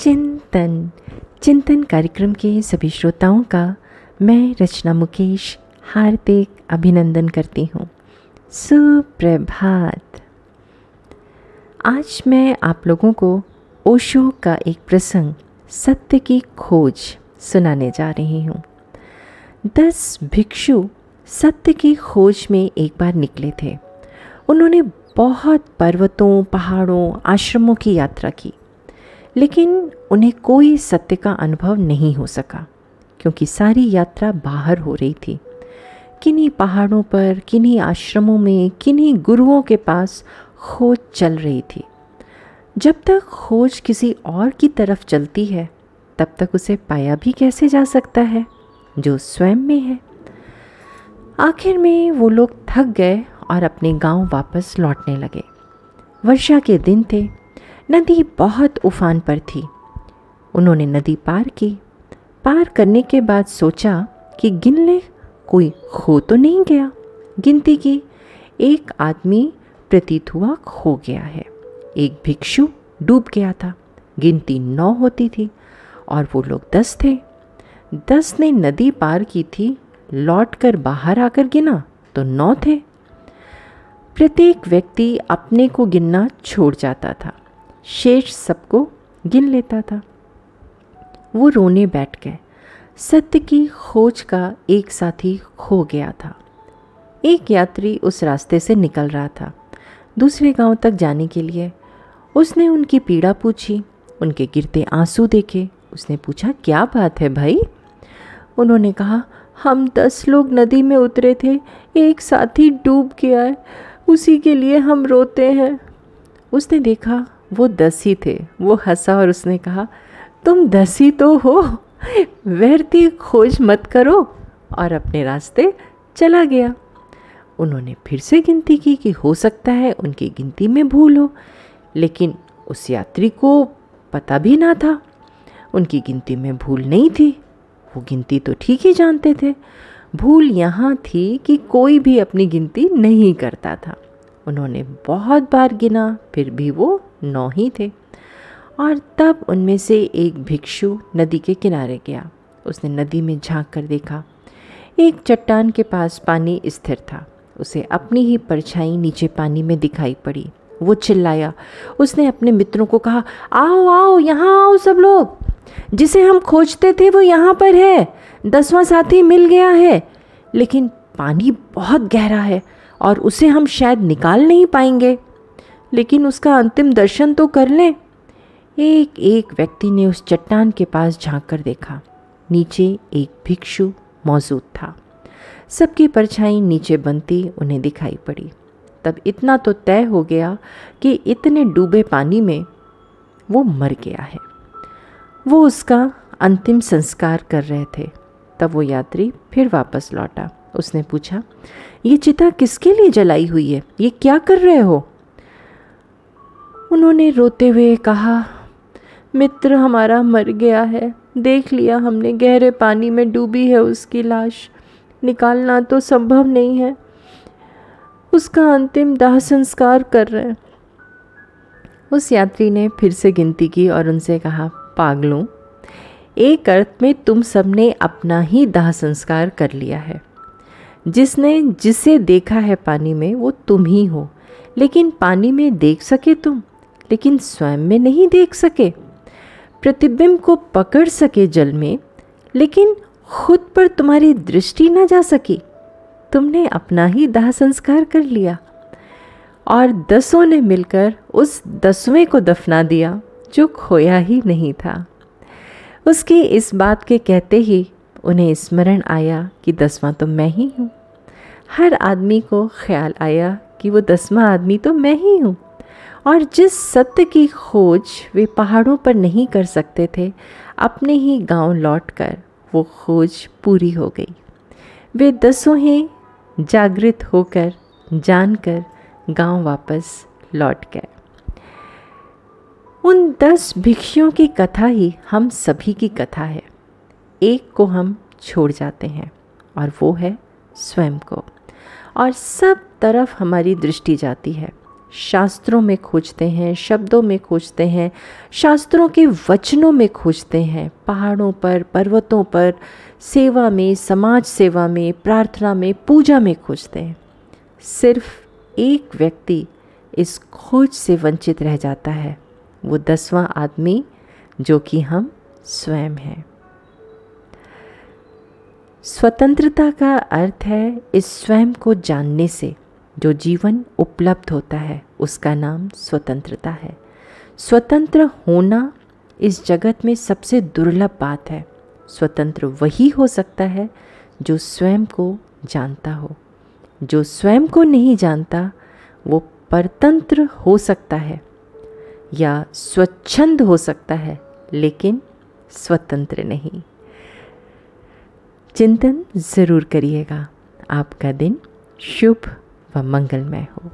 चिंतन। चिंतन कार्यक्रम के सभी श्रोताओं का मैं रचना मुकेश हार्दिक अभिनंदन करती हूँ। सुप्रभात। आज मैं आप लोगों को ओशो का एक प्रसंग, सत्य की खोज सुनाने जा रही हूँ। दस भिक्षु सत्य की खोज में एक बार निकले थे। उन्होंने बहुत पर्वतों, पहाड़ों, आश्रमों की यात्रा की। लेकिन उन्हें कोई सत्य का अनुभव नहीं हो सका, क्योंकि सारी यात्रा बाहर हो रही थी। किन्हीं पहाड़ों पर, किन्हीं आश्रमों में, किन्हीं गुरुओं के पास खोज चल रही थी। जब तक खोज किसी और की तरफ़ चलती है, तब तक उसे पाया भी कैसे जा सकता है, जो स्वयं में है। आखिर में वो लोग थक गए और अपने गाँव वापस लौटने लगे। वर्षा के दिन थे नदी बहुत उफान पर थी। उन्होंने नदी पार की। पार करने के बाद सोचा कि गिन ले कोई खो तो नहीं गया। गिनती की, एक आदमी प्रतीत हुआ खो गया है। एक भिक्षु डूब गया था। गिनती नौ होती थी और वो लोग दस थे। दस ने नदी पार की थी लौट कर बाहर आकर गिना तो नौ थे। प्रत्येक व्यक्ति अपने को गिनना छोड़ जाता था। शेष सबको गिन लेता था। वो रोने बैठ गए। सत्य की खोज का एक साथी खो गया था। एक यात्री उस रास्ते से निकल रहा था, दूसरे गाँव तक जाने के लिए। उसने उनकी पीड़ा पूछी, उनके गिरते आँसू देखे। उसने पूछा, क्या बात है भाई? उन्होंने कहा, हम दस लोग नदी में उतरे थे, एक साथी डूब गया है, उसी के लिए हम रोते हैं। उसने देखा वो दस ही थे। वो हंसा और उसने कहा, तुम दस ही तो हो व्यर्थी खोज मत करो। और अपने रास्ते चला गया। उन्होंने फिर से गिनती की कि हो सकता है उनकी गिनती में भूल हो, लेकिन उस यात्री को पता भी ना था। उनकी गिनती में भूल नहीं थी। वो गिनती तो ठीक ही जानते थे। भूल यहाँ थी कि कोई भी अपनी गिनती नहीं करता था। उन्होंने बहुत बार गिना, फिर भी वो नौ ही थे। और तब उनमें से एक भिक्षु नदी के किनारे गया। उसने नदी में झाँक कर देखा। एक चट्टान के पास पानी स्थिर था। उसे अपनी ही परछाई नीचे पानी में दिखाई पड़ी। वो चिल्लाया। उसने अपने मित्रों को कहा, आओ आओ, यहाँ आओ सब लोग। जिसे हम खोजते थे वो यहाँ पर है। दसवां साथी मिल गया है। लेकिन पानी बहुत गहरा है। और उसे हम शायद निकाल नहीं पाएँगे। लेकिन उसका अंतिम दर्शन तो कर लें। एक एक व्यक्ति ने उस चट्टान के पास झाँक कर देखा। नीचे एक भिक्षु मौजूद था। सबकी परछाई नीचे बनती उन्हें दिखाई पड़ी। तब इतना तो तय हो गया कि इतने डूबे पानी में वो मर गया है। वो उसका अंतिम संस्कार कर रहे थे। तब वो यात्री फिर वापस लौटा। उसने पूछा, ये चिता किसके लिए जलाई हुई है? ये क्या कर रहे हो? उन्होंने रोते हुए कहा, मित्र, हमारा मर गया है। देख लिया हमने, गहरे पानी में डूबी है उसकी लाश। निकालना तो संभव नहीं है। उसका अंतिम दाह संस्कार कर रहे हैं। उस यात्री ने फिर से गिनती की और उनसे कहा, पागलों, एक अर्थ में तुम सबने अपना ही दाह संस्कार कर लिया है। जिसने जिसे देखा है पानी में, वो तुम ही हो। लेकिन पानी में देख सके तुम, लेकिन स्वयं में नहीं देख सके। प्रतिबिंब को पकड़ सके जल में, लेकिन खुद पर तुम्हारी दृष्टि न जा सकी। तुमने अपना ही दाह संस्कार कर लिया, और दसों ने मिलकर उस दसवें को दफना दिया, जो खोया ही नहीं था। उसकी इस बात के कहते ही उन्हें स्मरण आया कि दसवां तो मैं ही हूँ। हर आदमी को ख्याल आया कि वो दसवां आदमी तो मैं ही हूँ। और जिस सत्य की खोज वे पहाड़ों पर नहीं कर सकते थे, अपने ही गाँव लौटकर वो खोज पूरी हो गई। वे दसों ही जागृत होकर, जानकर गाँव वापस लौट गए। उन दस भिक्षुओं की कथा ही हम सभी की कथा है। एक को हम छोड़ जाते हैं और वो है स्वयं को। और सब तरफ़ हमारी दृष्टि जाती है। शास्त्रों में खोजते हैं, शब्दों में खोजते हैं, शास्त्रों के वचनों में खोजते हैं। पहाड़ों पर, पर्वतों पर, सेवा में, समाज सेवा में, प्रार्थना में, पूजा में खोजते हैं। सिर्फ़ एक व्यक्ति इस खोज से वंचित रह जाता है। वो दसवां आदमी जो कि हम स्वयं हैं। स्वतंत्रता का अर्थ है इस स्वयं को जानने से जो जीवन उपलब्ध होता है, उसका नाम स्वतंत्रता है। स्वतंत्र होना इस जगत में सबसे दुर्लभ बात है। स्वतंत्र वही हो सकता है जो स्वयं को जानता हो। जो स्वयं को नहीं जानता, वो परतंत्र हो सकता है या स्वच्छंद हो सकता है, लेकिन स्वतंत्र नहीं। चिंतन ज़रूर करिएगा। आपका दिन शुभ व मंगलमय हो।